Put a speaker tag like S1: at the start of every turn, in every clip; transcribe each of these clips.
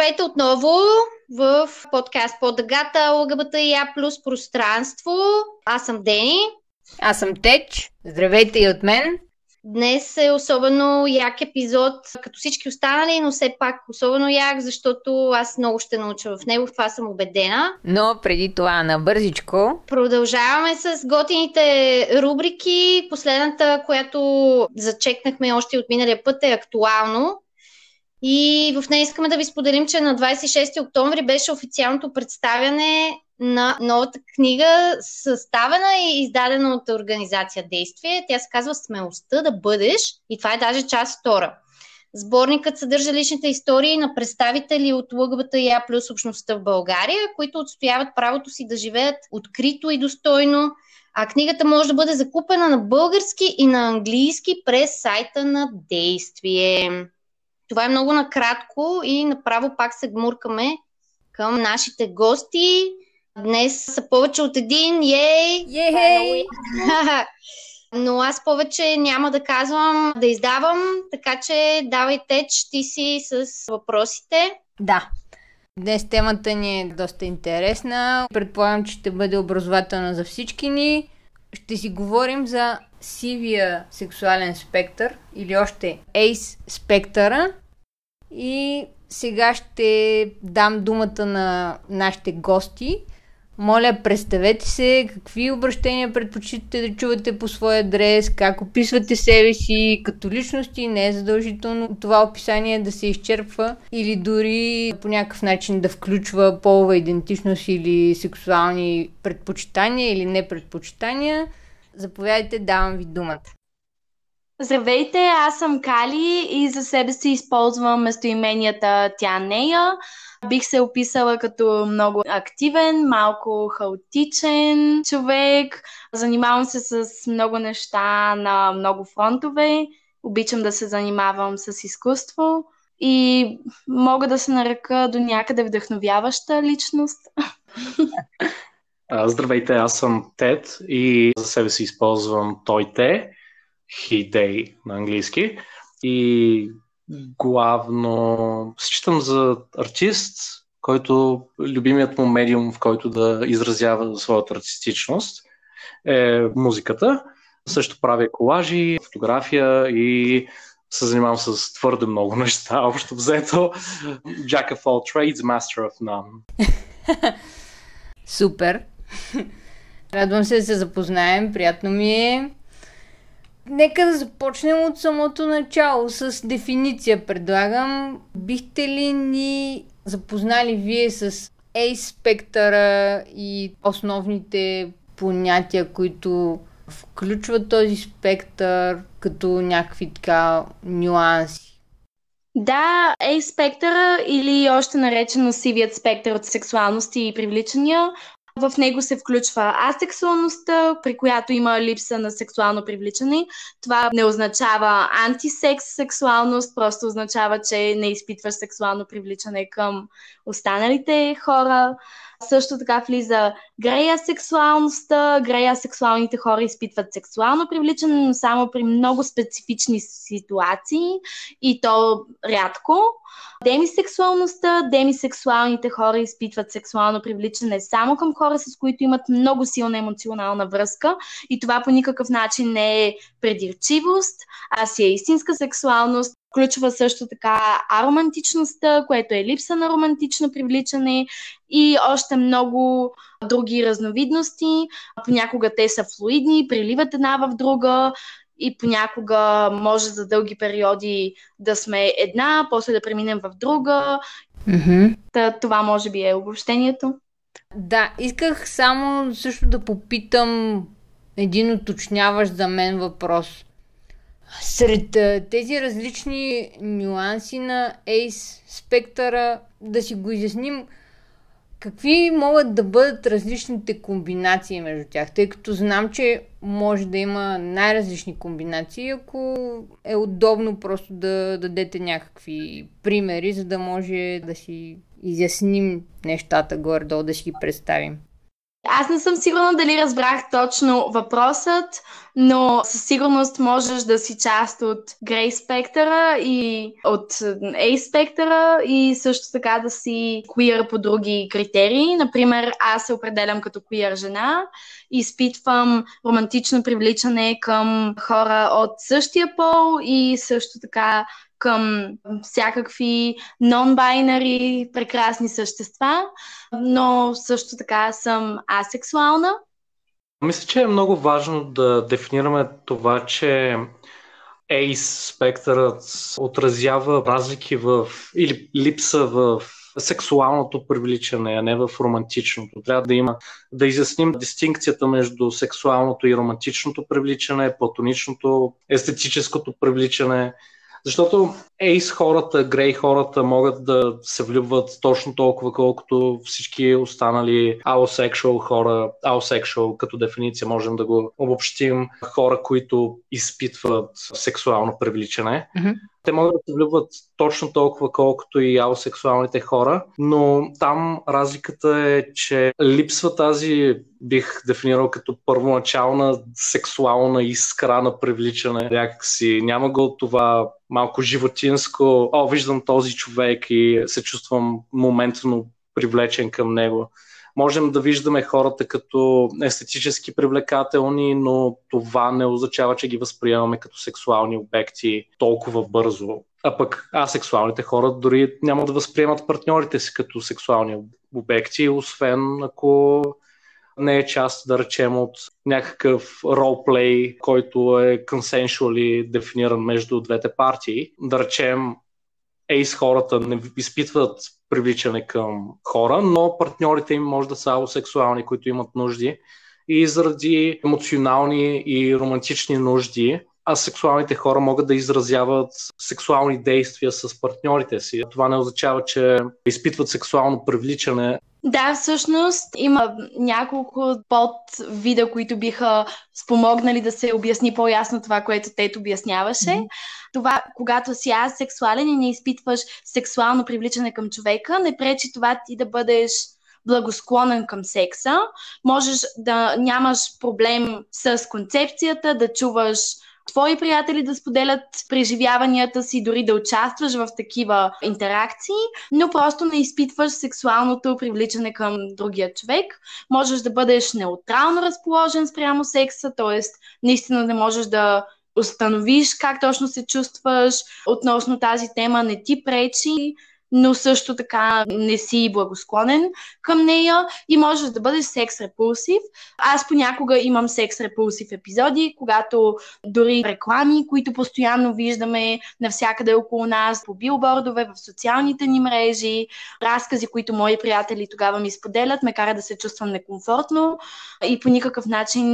S1: Здравейте отново в подкаст по дъгата ЛГБТ А плюс пространство. Аз съм Дени.
S2: Аз съм Теч. Здравейте и от мен.
S1: Днес е особено як епизод, като всички останали, но все пак особено як, защото аз много ще науча в него, в това съм убедена.
S2: Но преди това, на бързичко.
S1: Продължаваме с готините рубрики. Последната, която зачекнахме още от миналия път е актуално. И в нея искаме да ви споделим, че на 26 октомври беше официалното представяне на новата книга, съставена и издадена от организация Действие. Тя се казва Смелостта да бъдеш и това е даже част втора. Сборникът съдържа личните истории на представители от ЛГБТ и А плюс общността в България, които отстояват правото си да живеят открито и достойно, а книгата може да бъде закупена на български и на английски през сайта на Действие. Това е много накратко и направо пак се гмуркаме към нашите гости. Днес са повече от един. Ей!
S2: Ей!
S1: Но аз повече няма да казвам, да издавам, така че давайте, ти си с въпросите.
S2: Да. Днес темата ни е доста интересна. Предполагам, че ще бъде образователна за всички ни. Ще си говорим за сивия сексуален спектър или още ейс спектъра. И сега ще дам думата на нашите гости. Моля, представете се, какви обращения предпочитате да чувате по своя адрес, как описвате себе си като личности, не е задължително това описание да се изчерпва или дори по някакъв начин да включва полова идентичност или сексуални предпочитания или непредпочитания. Заповядайте, давам ви думата.
S3: Здравейте, аз съм Кали и за себе си използвам местоименията тя, нея. Бих се описала като много активен, малко хаотичен човек. Занимавам се с много неща на много фронтове. Обичам да се занимавам с изкуство и мога да се нарека до някъде вдъхновяваща личност.
S4: Здравейте, аз съм Тед и за себе си използвам той те he, they на английски. И главно считам за артист, който любимият му медиум, в който да изразява своята артистичност е музиката. Също правя колажи, фотография и се занимавам с твърде много неща, общо взето. Jack of all trades, master of none.
S2: Супер! Радвам се да се запознаем. Приятно ми е. Нека да започнем от самото начало с дефиниция, предлагам. Бихте ли ни запознали вие с A спектъра и основните понятия, които включват този спектър като някакви така нюанси?
S3: Да, A спектъра или още наречено сивият спектър от сексуалности и привличания в него се включва асексуалността, при която има липса на сексуално привличане. Това не означава антисекс сексуалност, просто означава, че не изпитваш сексуално привличане към останалите хора. Също така влиза грея сексуалността. Грея сексуалните хора изпитват сексуално привличане, но само при много специфични ситуации и то рядко. Демисексуалността, демисексуалните хора изпитват сексуално привличане само към хора, с които имат много силна емоционална връзка и това по никакъв начин не е предирчивост, а си е истинска сексуалност. Включва също така аромантичността, което е липса на романтично привличане и още много други разновидности. Понякога те са флуидни, приливат една в друга и понякога може за дълги периоди да сме една, после да преминем в друга.
S2: Mm-hmm.
S3: Та, това може би е обобщението.
S2: Да, исках само също да попитам един уточняващ за мен въпрос. Сред тези различни нюанси на ACE спектъра, да си го изясним, Какви могат да бъдат различните комбинации между тях? Тъй като знам, че може да има най-различни комбинации, ако е удобно просто да дадете някакви примери, за да може да си изясним нещата горе-долу, да си ги представим.
S3: Аз не съм сигурна дали разбрах точно въпросът, но със сигурност можеш да си част от грей спектъра и от A спектъра и също така да си queer по други критерии. Например, аз се определям като queer жена, изпитвам романтично привличане към хора от същия пол и също така към всякакви нон-байнари прекрасни същества, но също така съм асексуална.
S4: Мисля, че е много важно да дефинираме това, че ACE спектърът отразява разлики в или липса в сексуалното привличане, а не в романтичното. Трябва да има, да изясним дистинкцията между сексуалното и романтичното привличане, платоничното, естетическото привличане, защото ейс хората, грей хората могат да се влюбват точно толкова, колкото всички останали аусексуал хора. Аусексуал като дефиниция можем да го обобщим. Хора, които изпитват сексуално привличане. Mm-hmm. Те могат да се влюбват точно толкова, колкото и аусексуалните хора, но там разликата е, че липсва тази, бих дефинирал като първоначална сексуална искра на привличане. Някакси няма го това малко животинско, о, виждам този човек и се чувствам моментно привлечен към него. Можем да виждаме хората като естетически привлекателни, но това не означава, че ги възприемаме като сексуални обекти толкова бързо. А пък асексуалните хора дори няма да възприемат партньорите си като сексуални обекти, освен ако не е част, да речем, от някакъв ролплей, който е consensually дефиниран между двете партии. Да речем, ейс хората не изпитват привличане към хора, но партньорите им може да са алосексуални, които имат нужди и заради емоционални и романтични нужди а сексуалните хора могат да изразяват сексуални действия с партньорите си. Това не означава, че изпитват сексуално привличане
S3: да, всъщност има няколко под вида, които биха спомогнали да се обясни по-ясно това, което Тет обясняваше. Mm-hmm. Това, когато си аз сексуален и не изпитваш сексуално привличане към човека, не пречи това ти да бъдеш благосклонен към секса. Можеш да нямаш проблем с концепцията, да чуваш твои приятели да споделят преживяванията си, дори да участваш в такива интеракции, но просто не изпитваш сексуалното привличане към другия човек. Можеш да бъдеш неутрално разположен спрямо секса, т.е. наистина не можеш да установиш как точно се чувстваш относно тази тема, не ти пречи но също така не си благосклонен към нея и можеш да бъдеш секс репулсив. Аз понякога имам секс репулсив епизоди, когато дори реклами, които постоянно виждаме навсякъде около нас, по билбордове, в социалните ни мрежи, разкази, които мои приятели тогава ми споделят, ме кара да се чувствам некомфортно и по никакъв начин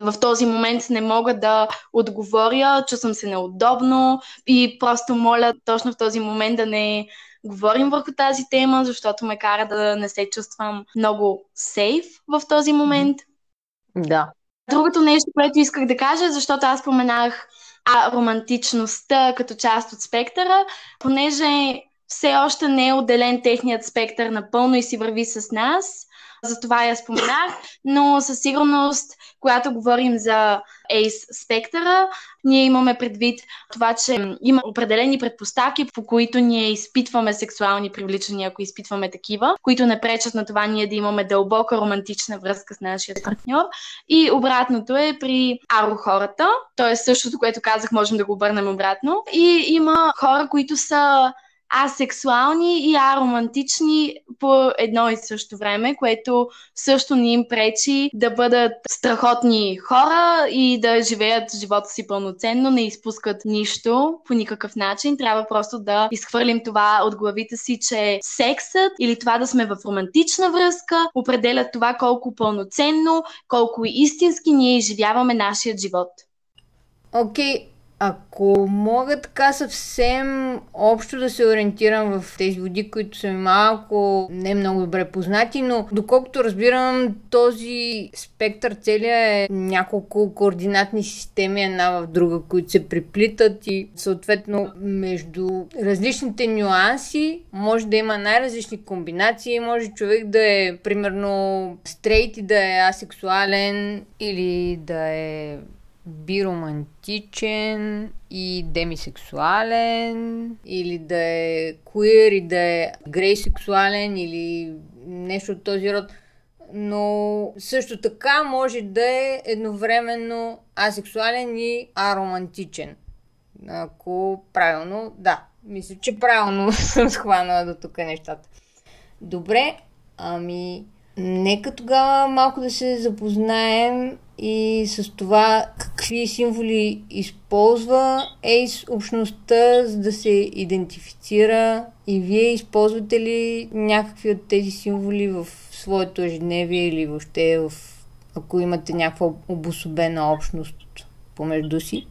S3: в този момент не мога да отговоря, чувствам се неудобно и просто моля точно в този момент да не говорим върху тази тема, защото ме кара да не се чувствам много сейф в този момент.
S2: Да.
S3: Другото нещо, което исках да кажа, защото аз споменах а, романтичността като част от спектъра, понеже все още не е отделен техният спектър напълно и си върви с нас, за това я споменах, но със сигурност, когато говорим за ACE спектъра, ние имаме предвид това, че има определени предпоставки, по които ние изпитваме сексуални привличания, ако изпитваме такива, които не пречат на това ние да имаме дълбока романтична връзка с нашия партньор. И обратното е при аро хората, т.е. същото, което казах, можем да го обърнем обратно. И има хора, които са асексуални и аромантични по едно и също време, което също не им пречи да бъдат страхотни хора и да живеят живота си пълноценно, не изпускат нищо по никакъв начин. Трябва просто да изхвърлим това от главите си, че сексът или това да сме в романтична връзка определят това колко пълноценно, колко истински ние изживяваме нашия живот.
S2: Окей, okay Ако мога така съвсем общо да се ориентирам в тези води, които са ми малко не много добре познати, но доколкото разбирам, този спектър целия е няколко координатни системи една в друга, които се приплитат и съответно между различните нюанси може да има най-различни комбинации. Може човек да е примерно стрейт и да е асексуален или да е биромантичен и демисексуален, или да е queer и да е грейсексуален, или нещо от този род. Но също така може да е едновременно асексуален и аромантичен. Ако правилно, да. Мисля, че правилно съм схванала до тук нещата. Добре, ами нека тогава малко да се запознаем и с това какви символи използва ЕЙС общността, за да се идентифицира и вие използвате ли някакви от тези символи в своето ежедневие или въобще в, ако имате някаква обособена общност помежду си?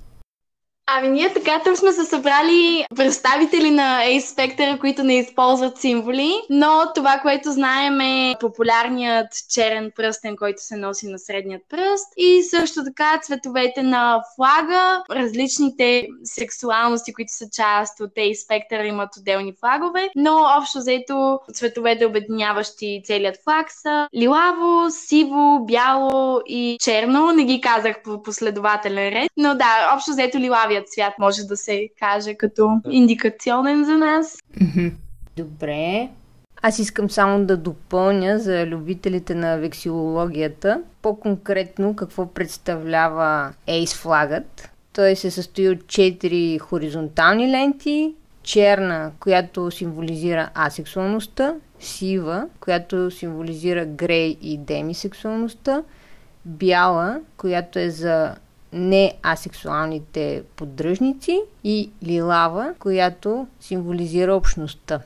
S3: Ами ние така там сме се събрали представители на Ace Spectre, които не използват символи, но това, което знаем е популярният черен пръстен, който се носи на средният пръст и също така цветовете на флага, различните сексуалности, които са част от Ace Spectre имат отделни флагове, но общо взето цветовете обединяващи целият флаг са лилаво, сиво, бяло и черно. Не ги казах по последователен ред, но да, общо взето лилави новият свят може да се каже като индикационен за нас.
S2: Добре. Аз искам само да допълня за любителите на вексилологията по-конкретно какво представлява Ace флагът. Той се състои от 4 хоризонтални ленти, черна, която символизира асексуалността, сива, която символизира грей и демисексуалността, бяла, която е за не асексуалните поддръжници и лилава, която символизира общността.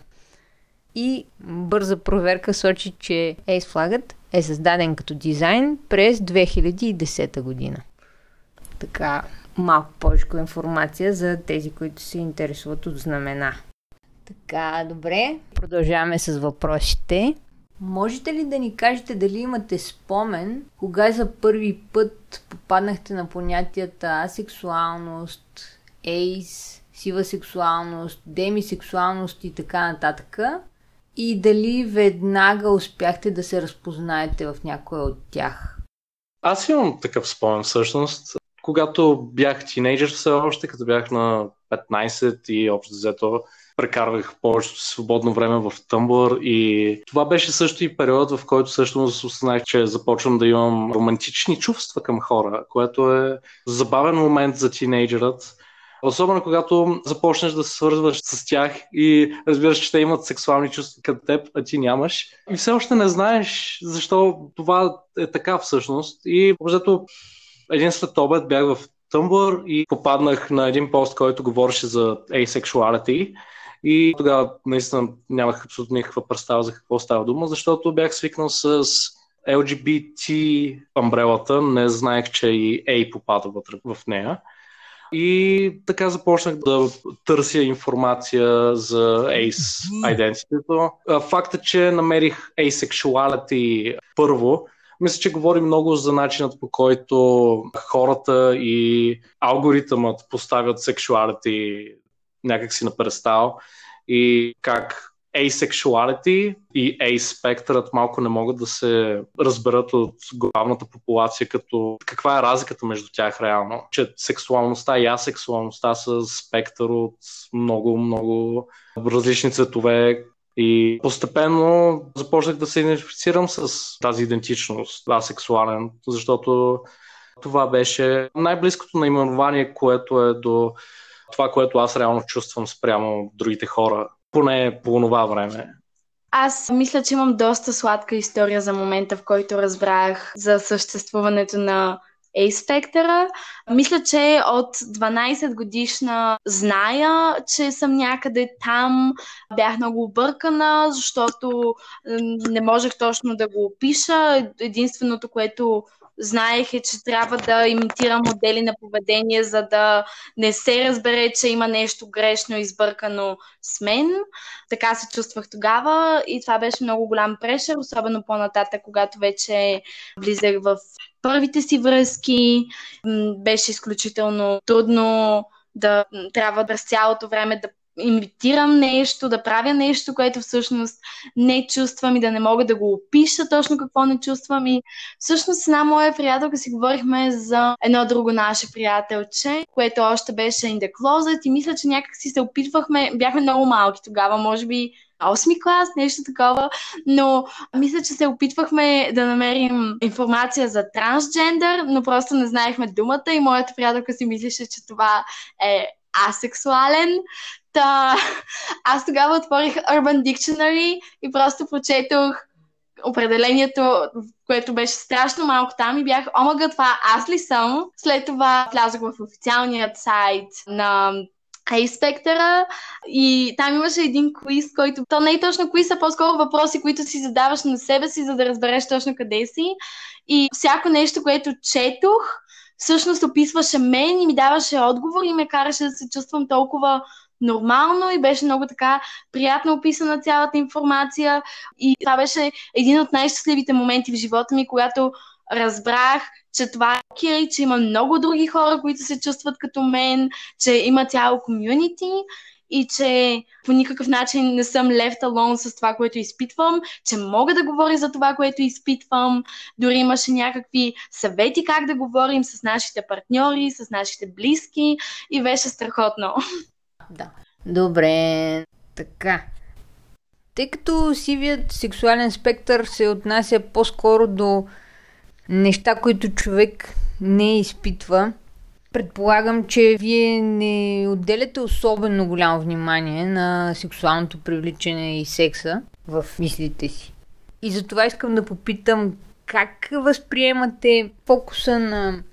S2: И бърза проверка сочи, че Ace флагът е създаден като дизайн през 2010 година. Така, малко повече информация за тези, които се интересуват от знамена. Така, добре. Продължаваме с въпросите. Можете ли да ни кажете дали имате спомен, кога за първи път попаднахте на понятията асексуалност, ейс, сива сексуалност, демисексуалност и така нататък? И дали веднага успяхте да се разпознаете в някоя от тях?
S4: Аз имам такъв спомен всъщност. Когато бях тинейджър все още, като бях на 15 и общо взето прекарвах повечето свободно време в Тъмблър и това беше също и период, в който също осъзнах, че започвам да имам романтични чувства към хора, което е забавен момент за тинейджерът. Особено когато започнеш да се свързваш с тях и разбираш, че те имат сексуални чувства към теб, а ти нямаш. И все още не знаеш защо това е така всъщност. И защото един след обед бях в Тъмблър и попаднах на един пост, който говореше за asexuality и тогава наистина нямах абсолютно никаква представа за какво става дума, защото бях свикнал с LGBT амбрелата, не знаех, че и A попада вътре в нея. И така започнах да търся информация за Ace Identity. Факта, че намерих Asexuality първо, мисля, че говори много за начинът по който хората и алгоритъмът поставят sexuality някакси на престал и как asexuality и a-спектърът малко не могат да се разберат от главната популация, като каква е разликата между тях реално. Че сексуалността и асексуалността са спектър от много, много различни цветове, и постепенно започнах да се идентифицирам с тази идентичност, асексуален, защото това беше най-близкото наименование, което е до това, което аз реално чувствам спрямо другите хора, поне по това време.
S3: Аз мисля, че имам доста сладка история за момента, в който разбрах за съществуването на a. Мисля, че от 12 годишна зная, че съм някъде там. Бях много объркана, защото не можех точно да го опиша. Единственото, което знаех е, че трябва да имитирам модели на поведение, за да не се разбере, че има нещо грешно избъркано с мен. Така се чувствах тогава и това беше много голям прешер, особено по-нататък, когато вече влизах в първите си връзки. Беше изключително трудно да трябва през цялото време да имитирам нещо, да правя нещо, което всъщност не чувствам и да не мога да го опиша точно какво не чувствам. И всъщност една моя приятелка си говорихме за едно друго наше приятелче, което още беше in the closet и мисля, че някак си се опитвахме, бяхме много малки тогава, може би 8 клас, нещо такова, но мисля, че се опитвахме да намерим информация за трансджендър, но просто не знаехме думата и моята приятелка си мислеше, че това е асексуален. Та, аз тогава отворих Urban Dictionary и просто прочетох определението, което беше страшно малко там и бях, омага, това аз ли съм? След това влязох в официалният сайт на A-спектъра и там имаше един квиз, който... То не е точно квиз, а по-скоро въпроси, които си задаваш на себе си, за да разбереш точно къде си. И всяко нещо, което четох, всъщност описваше мен и ми даваше отговор и ме караше да се чувствам толкова нормално и беше много така приятно описана цялата информация. И това беше един от най-щастливите моменти в живота ми, когато разбрах, че това е окей, че има много други хора, които се чувстват като мен, че има цяло комюнити и че по никакъв начин не съм left alone с това, което изпитвам, че мога да говоря за това, което изпитвам. Дори имаше някакви съвети как да говорим с нашите партньори, с нашите близки и беше страхотно.
S2: Да. Добре, така. Тъй като сивият сексуален спектър се отнася по-скоро до неща, които човек не изпитва, предполагам, че вие не отделяте особено голямо внимание на сексуалното привличане и секса в мислите си. И затова искам да попитам как възприемате фокуса на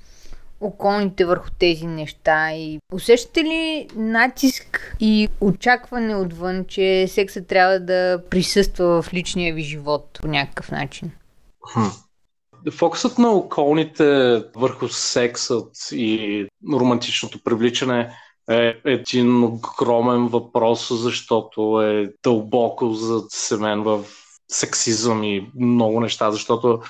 S2: околните върху тези неща и усещате ли натиск и очакване отвън, че секса трябва да присъства в личния ви живот по някакъв начин?
S4: Фокусът на околните върху сексът и романтичното привличане е един огромен въпрос, защото е дълбоко за семен в сексизъм и много неща, защото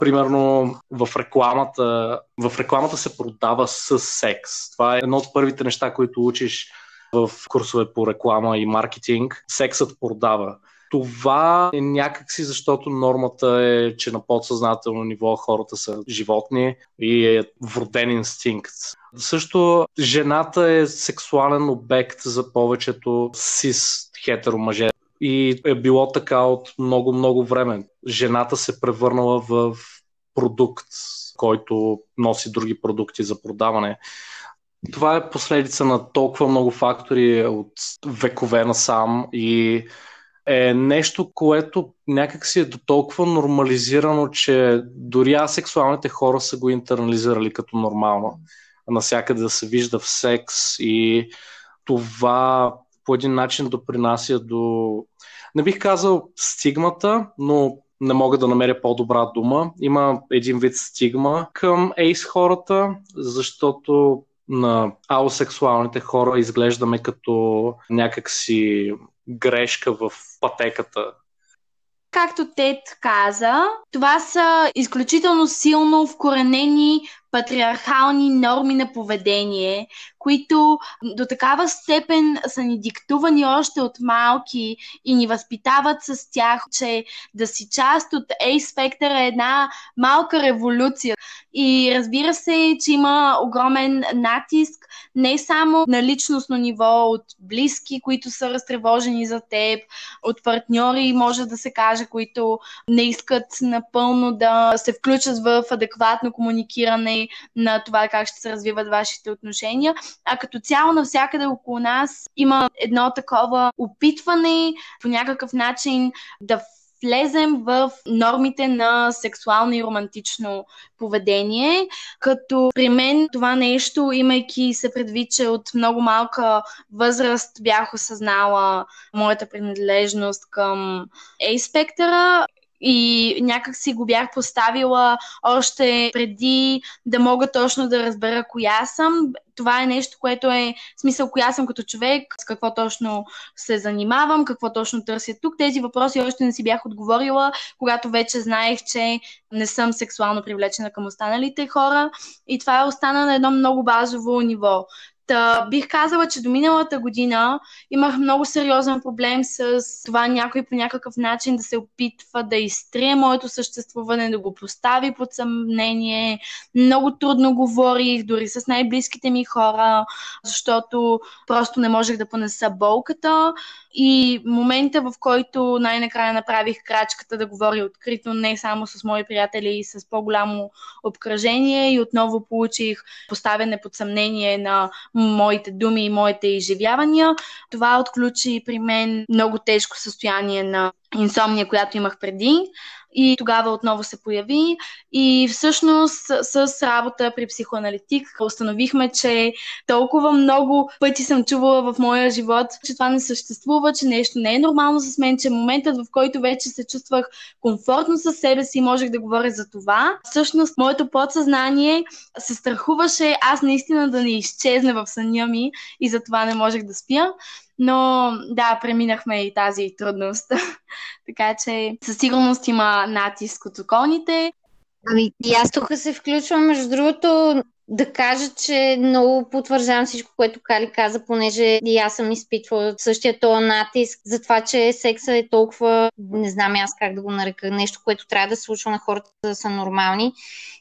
S4: примерно в рекламата, в рекламата се продава с секс. Това е едно от първите неща, които учиш в курсове по реклама и маркетинг. Сексът продава. Това е някакси, защото нормата е, че на подсъзнателно ниво хората са животни и е вроден инстинкт. Също жената е сексуален обект за повечето сис хетеро мъже. И е било така от много-много време. Жената се превърнала в продукт, който носи други продукти за продаване. Това е последица на толкова много фактори от векове насам и е нещо, което някак си е до толкова нормализирано, че дори асексуалните хора са го интернализирали като нормално. Насякъде да се вижда в секс и това по един начин допринася до, не бих казал стигмата, но не мога да намеря по-добра дума. Има един вид стигма към ейс хората, защото на аосексуалните хора изглеждаме като някакси грешка в пътеката.
S3: Както Тед каза, това са изключително силно вкоренени патриархални норми на поведение, които до такава степен са ни диктувани още от малки и ни възпитават с тях, че да си част от A-спектъра е една малка революция. И разбира се, че има огромен натиск не само на личностно ниво от близки, които са разтревожени за теб, от партньори, може да се каже, които не искат напълно да се включат в адекватно комуникиране на това как ще се развиват вашите отношения, а като цяло навсякъде около нас има едно такова опитване по някакъв начин да влезем в нормите на сексуално и романтично поведение, като при мен това нещо, имайки се предвид, че от много малка възраст бях осъзнала моята принадлежност към A-спектъра, и някак си го бях поставила още преди да мога точно да разбера коя съм. Това е нещо, което е смисъл коя съм като човек, с какво точно се занимавам, какво точно търся тук. Тези въпроси още не си бях отговорила, когато вече знаех, че не съм сексуално привлечена към останалите хора. И това е остана на едно много базово ниво. Та, бих казала, че до миналата година имах много сериозен проблем с това някой по някакъв начин да се опитва да изтрие моето съществуване, да го постави под съмнение. Много трудно говорих, дори с най-близките ми хора, защото просто не можех да понеса болката. И момента, в който най-накрая направих крачката да говоря открито, не само с мои приятели и с по-голямо обкръжение и отново получих поставяне под съмнение на моите думи и моите изживявания. Това отключи при мен много тежко състояние на инсомния, която имах преди и тогава отново се появи. И всъщност с работа при психоаналитик установихме, че толкова много пъти съм чувала в моя живот, че това не съществува, че нещо не е нормално с мен, че моментът, в който вече се чувствах комфортно със себе си и можех да говоря за това, всъщност моето подсъзнание се страхуваше аз наистина да не изчезна в съня ми и затова не можех да спя. Но да, преминахме и тази трудност. така че със сигурност има натиск от околните.
S1: Ами, и аз тук се включвам, между другото, да кажа, че много потвърждавам всичко, което Кали каза, понеже и аз съм изпитвала същия този натиск за това, че секса е толкова, не знам аз как да го нарека, нещо, което трябва да случва на хората да са нормални.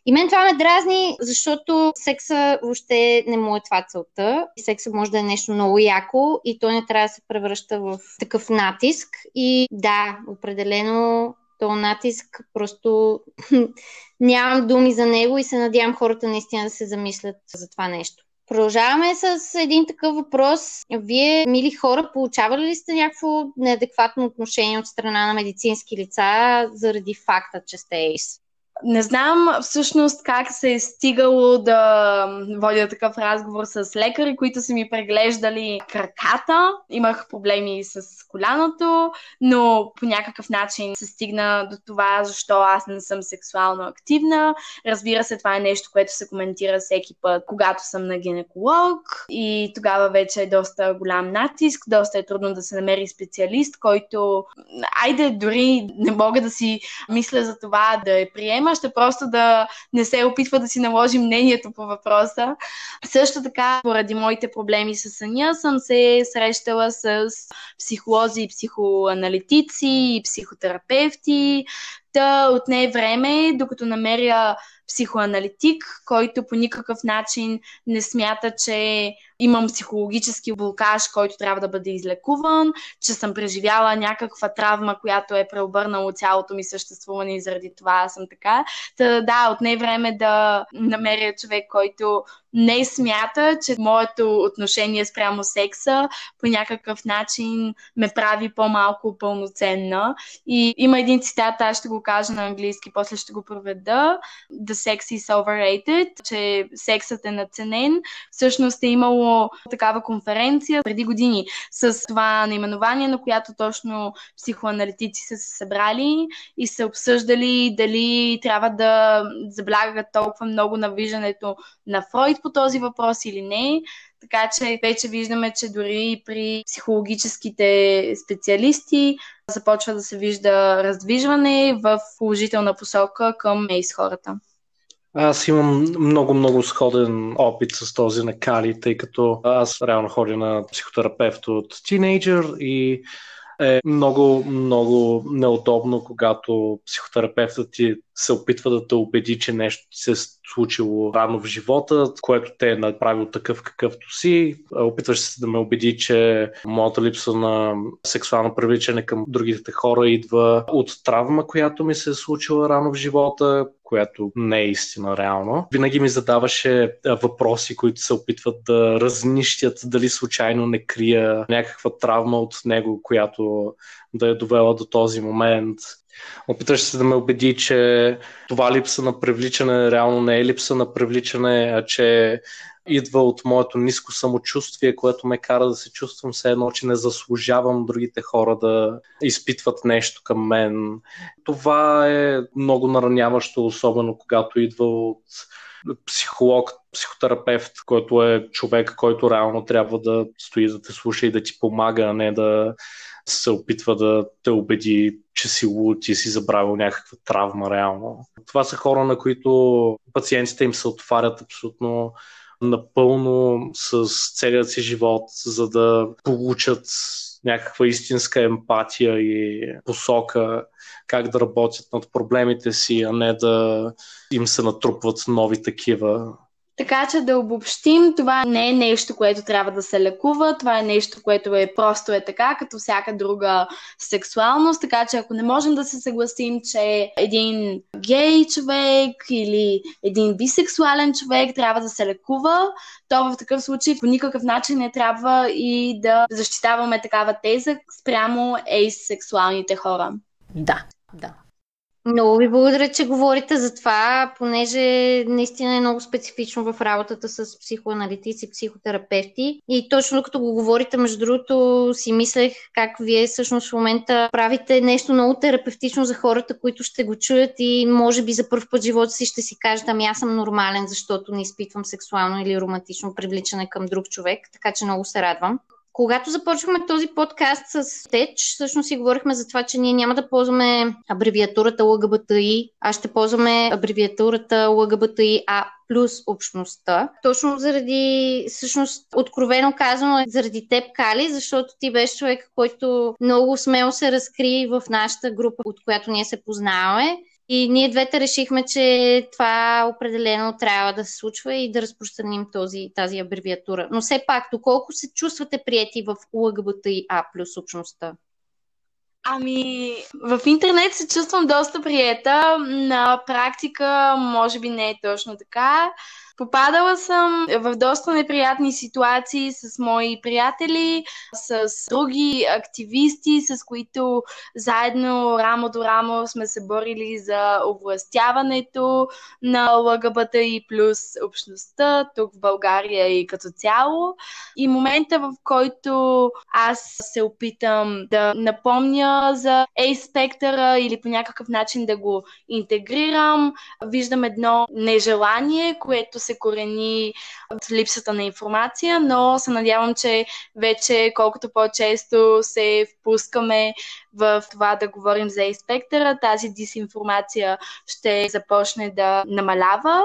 S1: И мен това ме дразни, защото секса въобще не му е това целта. Секса може да е нещо много яко и той не трябва да се превръща в такъв натиск. И да, определено то натиск просто нямам думи за него и се надявам хората наистина да се замислят за това нещо. Продължаваме с един такъв въпрос. Вие, мили хора, получавали ли сте някакво неадекватно отношение от страна на медицински лица заради факта, че сте ейс?
S3: Не знам всъщност как се е стигало да водя такъв разговор с лекари, които са ми преглеждали краката. Имах проблеми с коляното, но по някакъв начин се стигна до това, защо аз не съм сексуално активна. Разбира се, това е нещо, което се коментира всеки път, когато съм на гинеколог и тогава вече е доста голям натиск, доста е трудно да се намери специалист, който, айде, дори не мога да си мисля за това да е приема, приема, ще просто да не се опитва да си наложи мнението по въпроса. Също така, поради моите проблеми с съня, съм се срещала с психолози и психоаналитици и психотерапевти. Та отне време, докато намеря психоаналитик, който по никакъв начин не смята, че имам психологически блокаж, който трябва да бъде излекуван, че съм преживяла някаква травма, която е преобърнала цялото ми съществуване и заради това съм така. Та, да, отне време да намеря човек, който не смята, че моето отношение спрямо секса по някакъв начин ме прави по-малко пълноценна. И има един цитат, аз ще го кажа на английски, после ще го проведа. The sex is overrated, че сексът е наценен. Всъщност е имало такава конференция преди години с това наименование, на която точно психоаналитици са се събрали и са обсъждали дали трябва да заблягат толкова много на виждането на Фройд по този въпрос или не. Така че вече виждаме, че дори и при психологическите специалисти започва да се вижда раздвижване в положителна посока към ейс хората.
S4: Аз имам много-много сходен опит с този на Кали, тъй като аз реално ходя на психотерапевт от тинейджър и е много, много неудобно, когато психотерапевтът ти се опитва да те убеди, че нещо се е случило рано в живота, което те е направил такъв какъвто си. Опитваш се да ме убеди, че моята липса на сексуално привличане към другите хора идва от травма, която ми се е случила рано в живота, която не е истина реално. Винаги ми задаваше въпроси, които се опитват да разнищят дали случайно не крия някаква травма от него, която да е довела до този момент. Опитваше се да ме убеди, че това липса на привличане реално не е липса на привличане, а че идва от моето ниско самочувствие, което ме кара да се чувствам все едно, че не заслужавам другите хора да изпитват нещо към мен. Това е много нараняващо, особено когато идва от психолог, психотерапевт, който е човек, който реално трябва да стои да те слуша и да ти помага, а не да се опитва да те убеди, че си луд и си забравил някаква травма реално. Това са хора, на които пациентите им се отварят абсолютно напълно с целият си живот, за да получат някаква истинска емпатия и посока как да работят над проблемите си, а не да им се натрупват нови такива.
S3: Така че да обобщим, това не е нещо, което трябва да се лекува, това е нещо, което е просто е така, като всяка друга сексуалност, така че ако не можем да се съгласим, че един гей човек или един бисексуален човек трябва да се лекува, то в такъв случай по никакъв начин не трябва и да защитаваме такава теза спрямо ейс-сексуалните хора.
S2: Да, да.
S1: Много ви благодаря, че говорите за това, понеже наистина е много специфично в работата с психоаналитици, психотерапевти. И точно като го говорите, между другото, си мислех как вие всъщност в момента правите нещо много терапевтично за хората, които ще го чуят и може би за първ път живота си ще си кажат, ами аз съм нормален, защото не изпитвам сексуално или романтично привличане към друг човек. Така че много се радвам. Когато започвахме този подкаст с Теч, всъщност си говорихме за това, че ние няма да ползваме абревиатурата ЛГБТИ, а ще ползваме абревиатурата ЛГБТИА плюс общността. Точно заради, всъщност, откровено казано, заради теб, Кали, защото ти беше човек, който много смело се разкри в нашата група, от която ние се познаваме. И ние двете решихме, че това определено трябва да се случва и да разпространим този, тази абревиатура. Но все пак, доколко се чувствате прияти в ЛГБТИА плюс общността?
S3: Ами, в интернет се чувствам доста приета. На практика, може би не е точно така. Попадала съм в доста неприятни ситуации с мои приятели, с други активисти, с които заедно рамо до рамо сме се борили за овластяването на ЛГБТ и плюс общността тук в България и като цяло. И момента, в който аз се опитам да напомня за A-спектъра или по някакъв начин да го интегрирам, виждам едно нежелание, което се корени от липсата на информация, но се надявам, че вече колкото по-често се впускаме в това да говорим за инспектора, тази дисинформация ще започне да намалява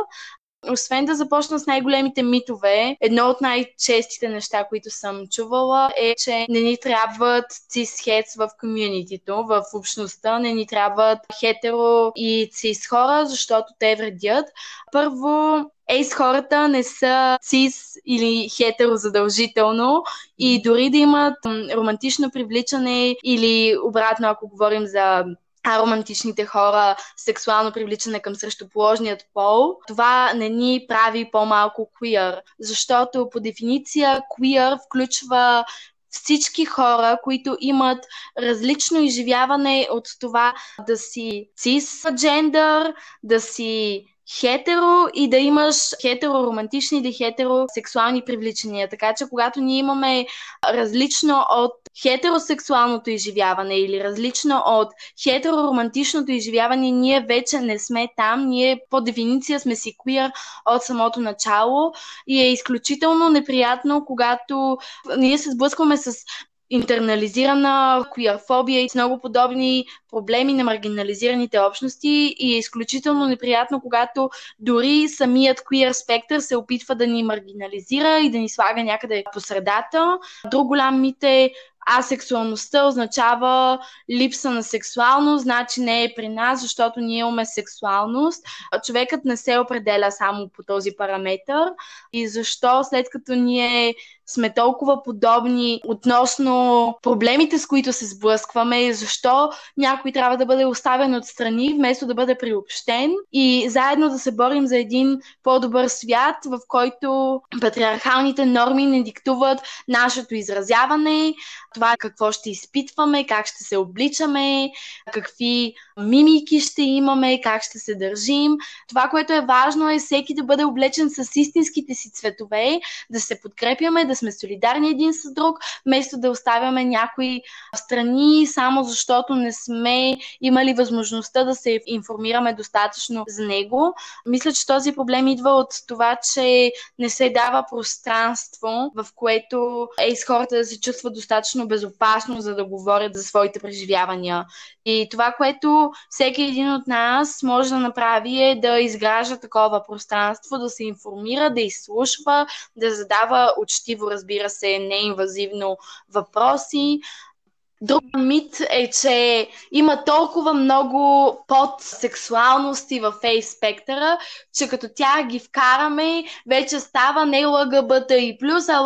S3: освен да започна с най-големите митове, едно от най-честите неща, които съм чувала е, че не ни трябват цис-хец в комьюнитито, в общността, не ни трябват хетеро и цис хора, защото те вредят. Първо, ейс хората не са цис или хетеро задължително и дори да имат романтично привличане или обратно, ако говорим за аромантичните хора, сексуално привличане към срещуположният пол, това не ни прави по-малко queer, защото по дефиниция queer включва всички хора, които имат различно изживяване от това да си цис-джендър, да си хетеро и да имаш хетеро-романтични или хетеросексуални привличания. Така че когато ние имаме различно от хетеросексуалното изживяване или различно от хетероромантичното изживяване, ние вече не сме там. Ние по дефиниция сме си queer от самото начало и е изключително неприятно, когато ние се сблъскваме с интернализирана куиарфобия и с много подобни проблеми на маргинализираните общности и е изключително неприятно, когато дори самият queer спектър се опитва да ни маргинализира и да ни слага някъде по средата. Друг голям мит е асексуалността означава липса на сексуалност, значи не е при нас, защото ние имаме сексуалност. Човекът не се определя само по този параметр. И защо след като ние сме толкова подобни относно проблемите, с които се сблъскваме, защо някой трябва да бъде оставен отстрани, вместо да бъде приобщен и заедно да се борим за един по-добър свят, в който патриархалните норми не диктуват нашето изразяване, това какво ще изпитваме, как ще се обличаме, какви мимики ще имаме, как ще се държим. Това, което е важно е всеки да бъде облечен с истинските си цветове, да се подкрепяме, да сме солидарни един с друг, вместо да оставяме някои страни само защото не сме имали възможността да се информираме достатъчно за него. Мисля, че този проблем идва от това, че не се дава пространство, в което е с хората да се чувстват достатъчно безопасно, за да говорят за своите преживявания. И това, което всеки един от нас може да направи е да изгражда такова пространство, да се информира, да изслушва, да задава учтиво, разбира се, неинвазивно въпроси, Друг мит е, че има толкова много подсексуалности в фейс спектъра, че като тя ги вкараме, вече става не и плюс, а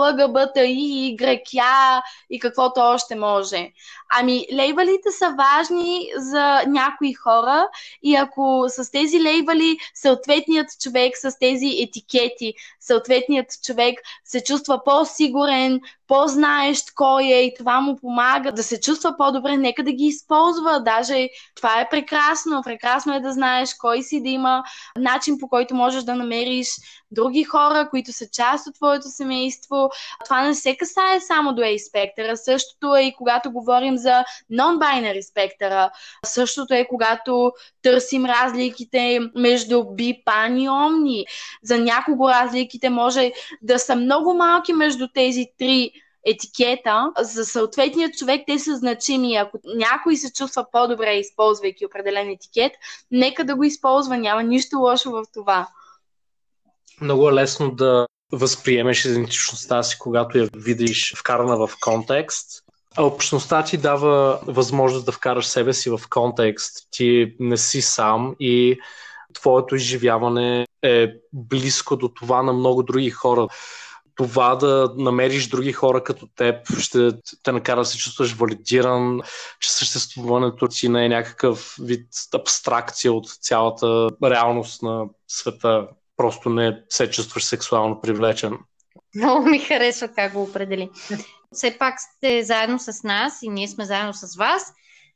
S3: и Y, и каквото още може. Ами, лейбълите са важни за някои хора и ако с тези лейбъли съответният човек с тези етикети, съответният човек се чувства по-сигурен, по-знаещ кой е и това му помага да се чувства по-добре, нека да ги използва. Даже това е прекрасно. Прекрасно е да знаеш кой си, да има начин по който можеш да намериш други хора, които са част от твоето семейство. Това не се касае само до A-спектъра. Същото е и когато говорим за non-binary спектъра. Същото е когато търсим разликите между би, пан и омни. За някого разликите може да са много малки между тези три етикета, за съответния човек те са значими. Ако някой се чувства по-добре, използвайки определен етикет, нека да го използва. Няма нищо лошо в това.
S4: Много е лесно да възприемеш идентичността си, когато я видиш вкарана в контекст. А общността ти дава възможност да вкараш себе си в контекст. Ти не си сам и твоето изживяване е близко до това на много други хора това да намериш други хора като теб ще те накара да се чувстваш валидиран, че съществуването си не е някакъв вид абстракция от цялата реалност на света. Просто не се чувстваш сексуално привлечен.
S1: Много ми харесва как го определи. Все пак сте заедно с нас и ние сме заедно с вас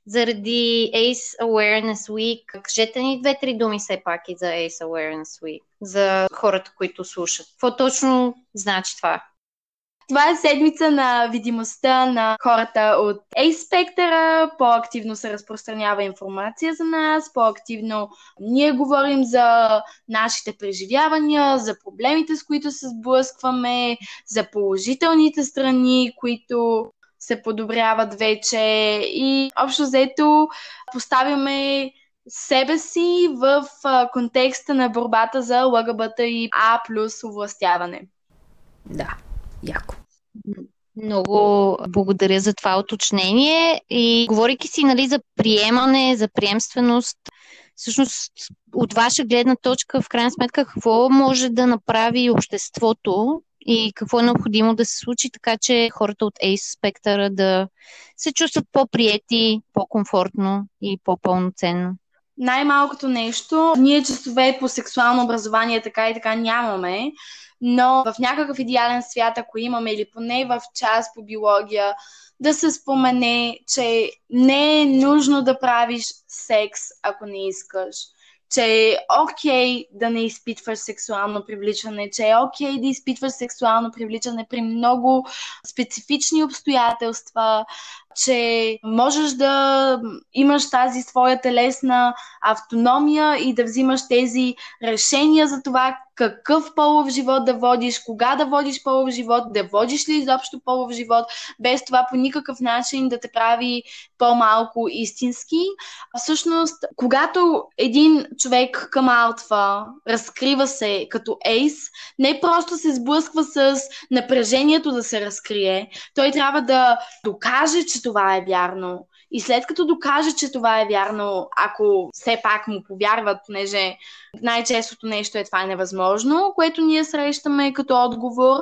S1: заради ACE Awareness Week. Кажете ни две-три думи все пак и за ACE Awareness Week, за хората, които слушат. Какво точно значи това?
S3: Това е седмица на видимостта на хората от A-спектъра. По-активно се разпространява информация за нас, по-активно ние говорим за нашите преживявания, за проблемите, с които се сблъскваме, за положителните страни, които се подобряват вече и общо взето поставяме себе си в контекста на борбата за ЛГБТ и А плюс овластяване.
S2: Да, яко.
S1: Много благодаря за това уточнение и говорейки си нали, за приемане, за приемственост, всъщност от ваша гледна точка, в крайна сметка, какво може да направи обществото и какво е необходимо да се случи, така че хората от ACE спектъра да се чувстват по-приети, по-комфортно и по-пълноценно.
S3: Най-малкото нещо, ние часове по сексуално образование така и така нямаме, но в някакъв идеален свят, ако имаме или поне в час по биология, да се спомене, че не е нужно да правиш секс, ако не искаш че е окей okay да не изпитваш сексуално привличане, че е окей okay да изпитваш сексуално привличане при много специфични обстоятелства, че можеш да имаш тази своя телесна автономия и да взимаш тези решения за това какъв полов живот да водиш, кога да водиш полов живот, да водиш ли изобщо полов живот, без това по никакъв начин да те прави по-малко истински. Всъщност, когато един човек към алфа разкрива се като ейс, не просто се сблъсква с напрежението да се разкрие, той трябва да докаже, че това е вярно. И след като докаже, че това е вярно, ако все пак му повярват, понеже най-честото нещо е това е невъзможно, което ние срещаме като отговор,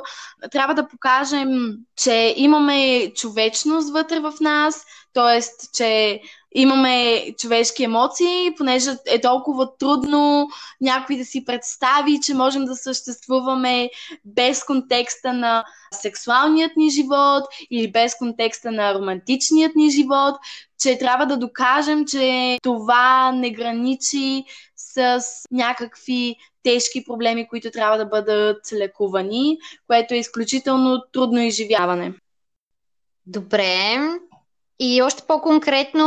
S3: трябва да покажем, че имаме човечност вътре в нас, Тоест, че имаме човешки емоции, понеже е толкова трудно някой да си представи, че можем да съществуваме без контекста на сексуалният ни живот или без контекста на романтичният ни живот, че трябва да докажем, че това не граничи с някакви тежки проблеми, които трябва да бъдат лекувани, което е изключително трудно изживяване.
S1: Добре. И още по-конкретно,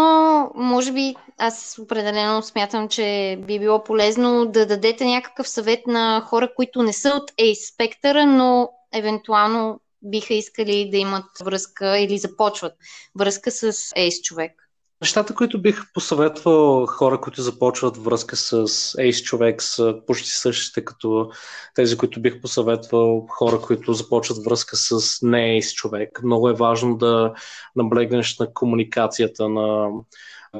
S1: може би аз определено смятам, че би било полезно да дадете някакъв съвет на хора, които не са от Ace спектъра, но евентуално биха искали да имат връзка или започват връзка с Ace човек.
S4: Нещата, които бих посъветвал хора, които започват връзка с Ace човек, са почти същите като тези, които бих посъветвал хора, които започват връзка с не Ace човек. Много е важно да наблегнеш на комуникацията, на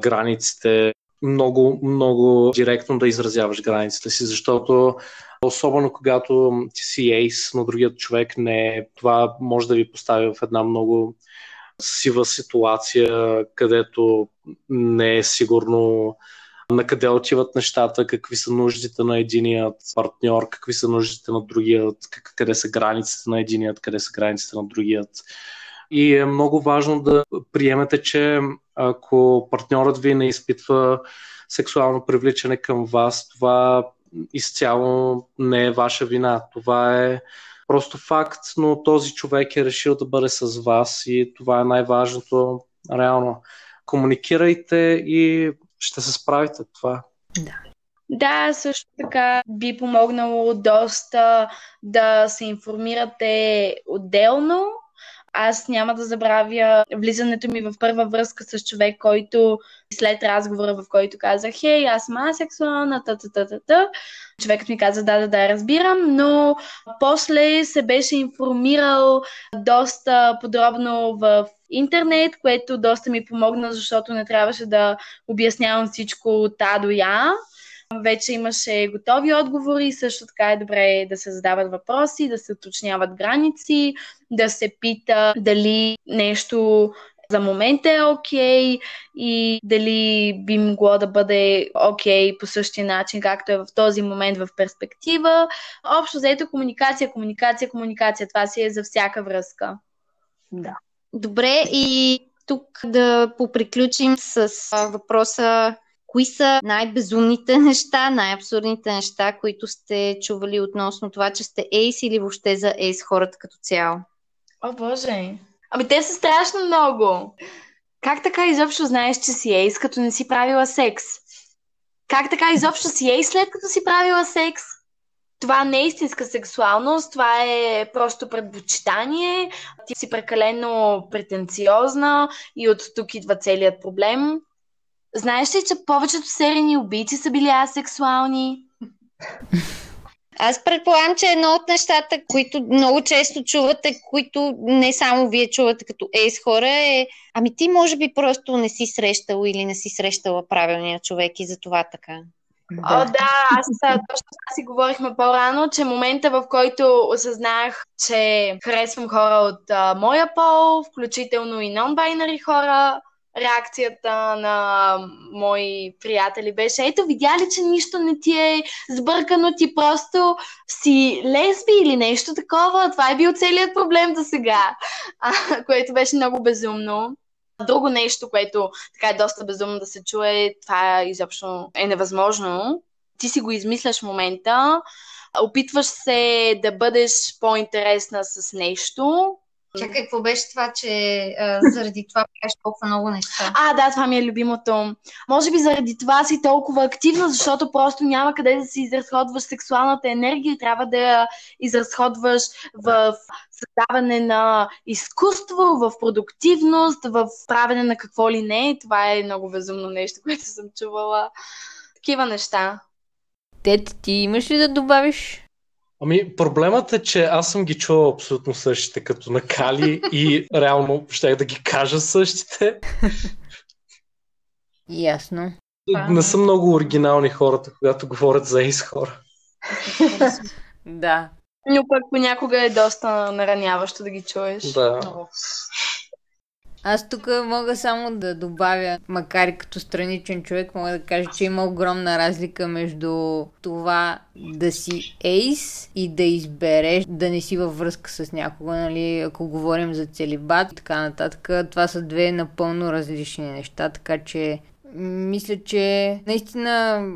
S4: границите, много, много директно да изразяваш границите си, защото особено когато ти си Ace, но другият човек не е, това може да ви постави в една много сива ситуация, където не е сигурно на къде отиват нещата, какви са нуждите на единият партньор, какви са нуждите на другият, къде са границите на единият, къде са границите на другият. И е много важно да приемете, че ако партньорът ви не изпитва сексуално привличане към вас, това изцяло не е ваша вина. Това е просто факт, но този човек е решил да бъде с вас и това е най-важното. Реално, комуникирайте и ще се справите това.
S3: Да. Да, също така би помогнало доста да се информирате отделно аз няма да забравя влизането ми в първа връзка с човек, който след разговора, в който казах, хей, аз съм асексуална, та, та, та, та, та. Човекът ми каза, да, да, да, разбирам, но после се беше информирал доста подробно в интернет, което доста ми помогна, защото не трябваше да обяснявам всичко от А до Я вече имаше готови отговори, също така е добре да се задават въпроси, да се уточняват граници, да се пита дали нещо за момента е окей okay, и дали би могло да бъде окей okay по същия начин, както е в този момент в перспектива. Общо заето комуникация, комуникация, комуникация. Това си е за всяка връзка.
S1: Да. Добре, и тук да поприключим с въпроса Кои са най-безумните неща, най-абсурдните неща, които сте чували относно това, че сте ейс или въобще за ейс хората като цяло?
S3: О, Боже! Ами те са страшно много! Как така изобщо знаеш, че си ейс, като не си правила секс? Как така изобщо си ейс, след като си правила секс? Това не е истинска сексуалност, това е просто предпочитание. Ти си прекалено претенциозна и от тук идва целият проблем. Знаеш ли, че повечето серийни убийци са били асексуални?
S1: Аз предполагам, че едно от нещата, които много често чувате, които не само вие чувате като ейс хора е ами ти може би просто не си срещал или не си срещала правилния човек и за това така.
S3: Да. О, да, аз точно това си говорихме по-рано, че момента в който осъзнах, че харесвам хора от а, моя пол, включително и нон-байнари хора, реакцията на мои приятели беше, ето видя ли, че нищо не ти е сбъркано, ти просто си лесби или нещо такова. Това е бил целият проблем до сега, което беше много безумно. Друго нещо, което така е доста безумно да се чуе, това изобщо е невъзможно. Ти си го измисляш в момента, опитваш се да бъдеш по-интересна с нещо,
S1: Чакай, какво беше това, че а, заради това правиш толкова много неща?
S3: А, да, това ми е любимото. Може би заради това си толкова активна, защото просто няма къде да си изразходваш сексуалната енергия и трябва да я изразходваш в създаване на изкуство, в продуктивност, в правене на какво ли не. Това е много безумно нещо, което съм чувала. Такива неща.
S2: Тет, ти имаш ли да добавиш
S4: Ами, проблемът е, че аз съм ги чувал абсолютно същите като на Кали и реално ще да ги кажа същите.
S2: Ясно.
S4: Не са много оригинални хората, когато говорят за ейс хора.
S2: да.
S3: Но пък понякога е доста нараняващо да ги чуеш.
S4: Да.
S2: Аз тук мога само да добавя, макар и като страничен човек, мога да кажа, че има огромна разлика между това да си ейс и да избереш да не си във връзка с някого, нали, ако говорим за целибат и така нататък. Това са две напълно различни неща, така че мисля, че наистина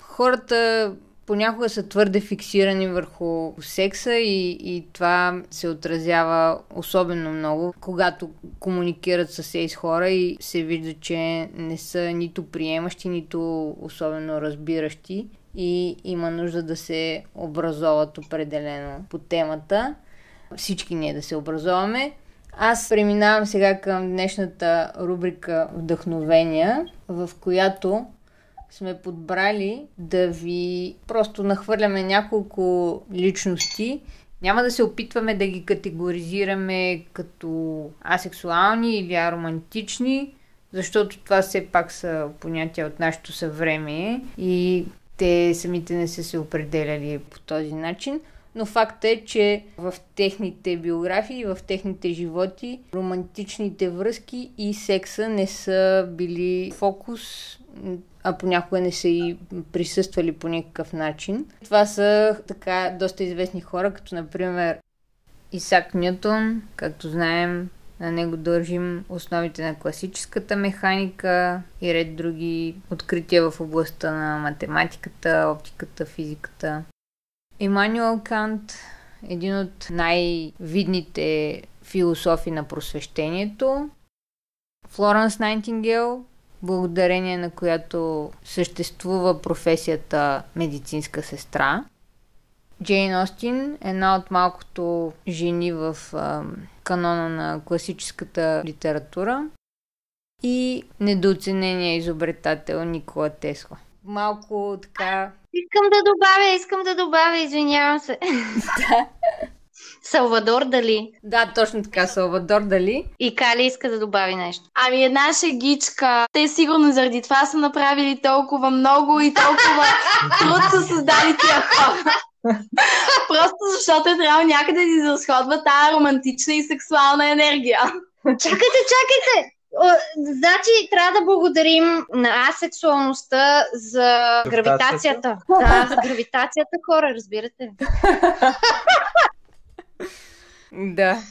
S2: хората понякога са твърде фиксирани върху секса и, и това се отразява особено много, когато комуникират с сейс хора и се вижда, че не са нито приемащи, нито особено разбиращи и има нужда да се образоват определено по темата. Всички ние да се образоваме. Аз преминавам сега към днешната рубрика Вдъхновения, в която сме подбрали да ви просто нахвърляме няколко личности. Няма да се опитваме да ги категоризираме като асексуални или аромантични, защото това все пак са понятия от нашето съвремие и те самите не са се определяли по този начин. Но факт е, че в техните биографии, в техните животи, романтичните връзки и секса не са били фокус а понякога не са и присъствали по никакъв начин. Това са така доста известни хора, като например Исак Нютон, както знаем, на него дължим основите на класическата механика и ред други открития в областта на математиката, оптиката, физиката. Емануел Кант, един от най-видните философи на просвещението. Флоренс Найтингел, благодарение на която съществува професията медицинска сестра. Джейн Остин, една от малкото жени в а, канона на класическата литература и недооценения изобретател Никола Тесла. Малко така...
S1: Искам да добавя, искам да добавя, извинявам се.
S2: да.
S1: Салвадор Дали.
S2: Да, точно така, Салвадор Дали.
S1: И Кали иска да добави нещо.
S3: Ами една шегичка. Те сигурно заради това са направили толкова много и толкова труд са създали тия хора. Просто защото е трябва някъде да изразходва тази романтична и сексуална енергия.
S1: Чакайте, чакайте! Значи трябва да благодарим на асексуалността за гравитацията. Да, за гравитацията хора, разбирате.
S2: Да.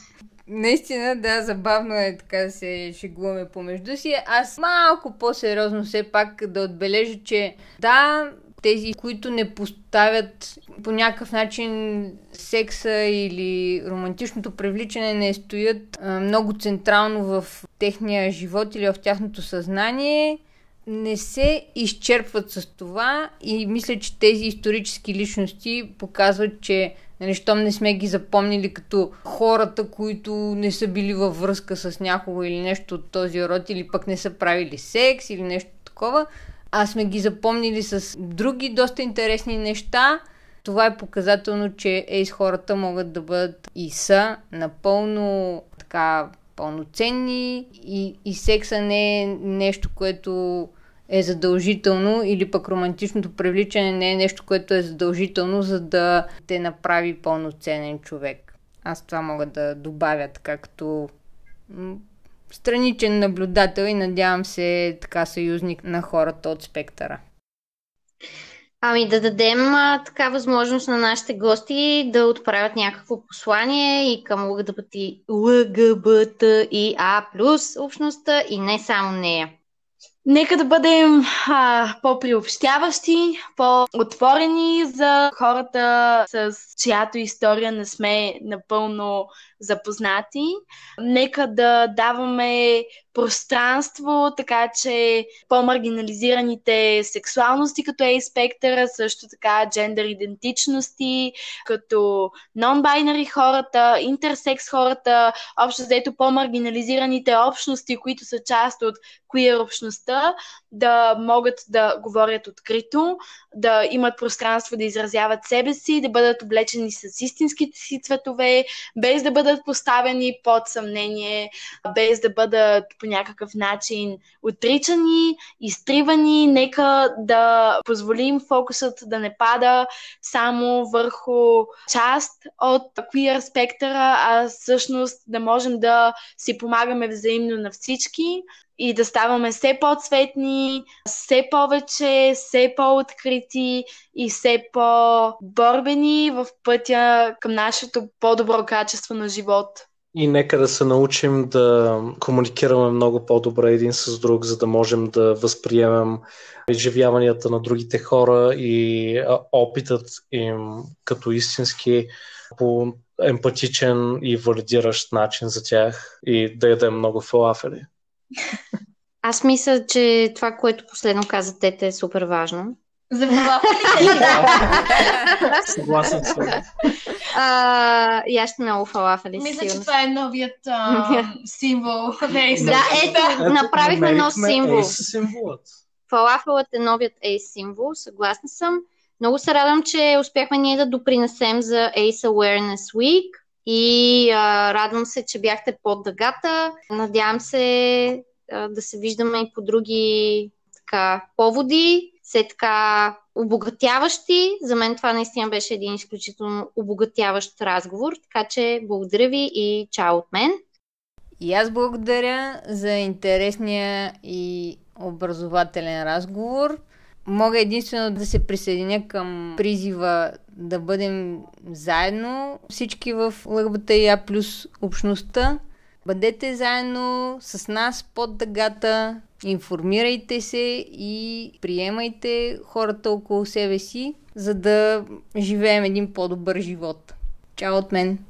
S2: Наистина, да, забавно е така да се шегуваме помежду си. Аз малко по-сериозно все пак да отбележа, че да, тези, които не поставят по някакъв начин секса или романтичното привличане не стоят а, много централно в техния живот или в тяхното съзнание, не се изчерпват с това и мисля, че тези исторически личности показват, че Нали, щом не сме ги запомнили като хората, които не са били във връзка с някого или нещо от този род, или пък не са правили секс или нещо такова, а сме ги запомнили с други доста интересни неща, това е показателно, че ейс хората могат да бъдат и са напълно така пълноценни и, и секса не е нещо, което е задължително или пък романтичното привличане не е нещо, което е задължително, за да те направи пълноценен човек. Аз това мога да добавя така като страничен наблюдател и надявам се така съюзник на хората от спектъра.
S1: Ами да дадем а, така възможност на нашите гости да отправят някакво послание и към ЛГБТ, ЛГБТ и А плюс общността и не само нея.
S3: Нека да бъдем а, по-приобщяващи, по-отворени за хората, с чиято история не сме напълно запознати. Нека да даваме пространство, така че по-маргинализираните сексуалности като ей спектъра, също така джендър идентичности, като нон-байнари хората, интерсекс хората, общо взето по-маргинализираните общности, които са част от queer общността, да могат да говорят открито, да имат пространство да изразяват себе си, да бъдат облечени с истинските си цветове, без да бъдат поставени под съмнение, без да бъдат по някакъв начин отричани, изтривани. Нека да позволим фокусът да не пада само върху част от queer спектъра, а всъщност да можем да си помагаме взаимно на всички и да ставаме все по-цветни, все повече, все по-открити и все по-борбени в пътя към нашето по-добро качество на живот.
S4: И нека да се научим да комуникираме много по-добре един с друг, за да можем да възприемем изживяванията на другите хора и опитът им като истински по емпатичен и валидиращ начин за тях и да ядем много фалафели.
S1: Аз мисля, че това, което последно каза Тете е супер важно.
S3: За фалафелите
S4: Съгласен съм.
S1: А, и аз ще много фалафели.
S3: Мисля, че това е новият а, символ. Не,
S1: Да, ето, направихме нов символ.
S4: Символът.
S1: Фалафелът е новият ACE символ, съгласна съм. Много се радвам, че успяхме ние да допринесем за ACE Awareness Week и а, радвам се, че бяхте под дъгата. Надявам се а, да се виждаме и по други така, поводи, все така обогатяващи. За мен това наистина беше един изключително обогатяващ разговор, така че благодаря ви и чао от мен.
S2: И аз благодаря за интересния и образователен разговор. Мога единствено да се присъединя към призива да бъдем заедно всички в ЛГБТИА плюс общността. Бъдете заедно с нас под дъгата, информирайте се и приемайте хората около себе си, за да живеем един по-добър живот. Чао от мен!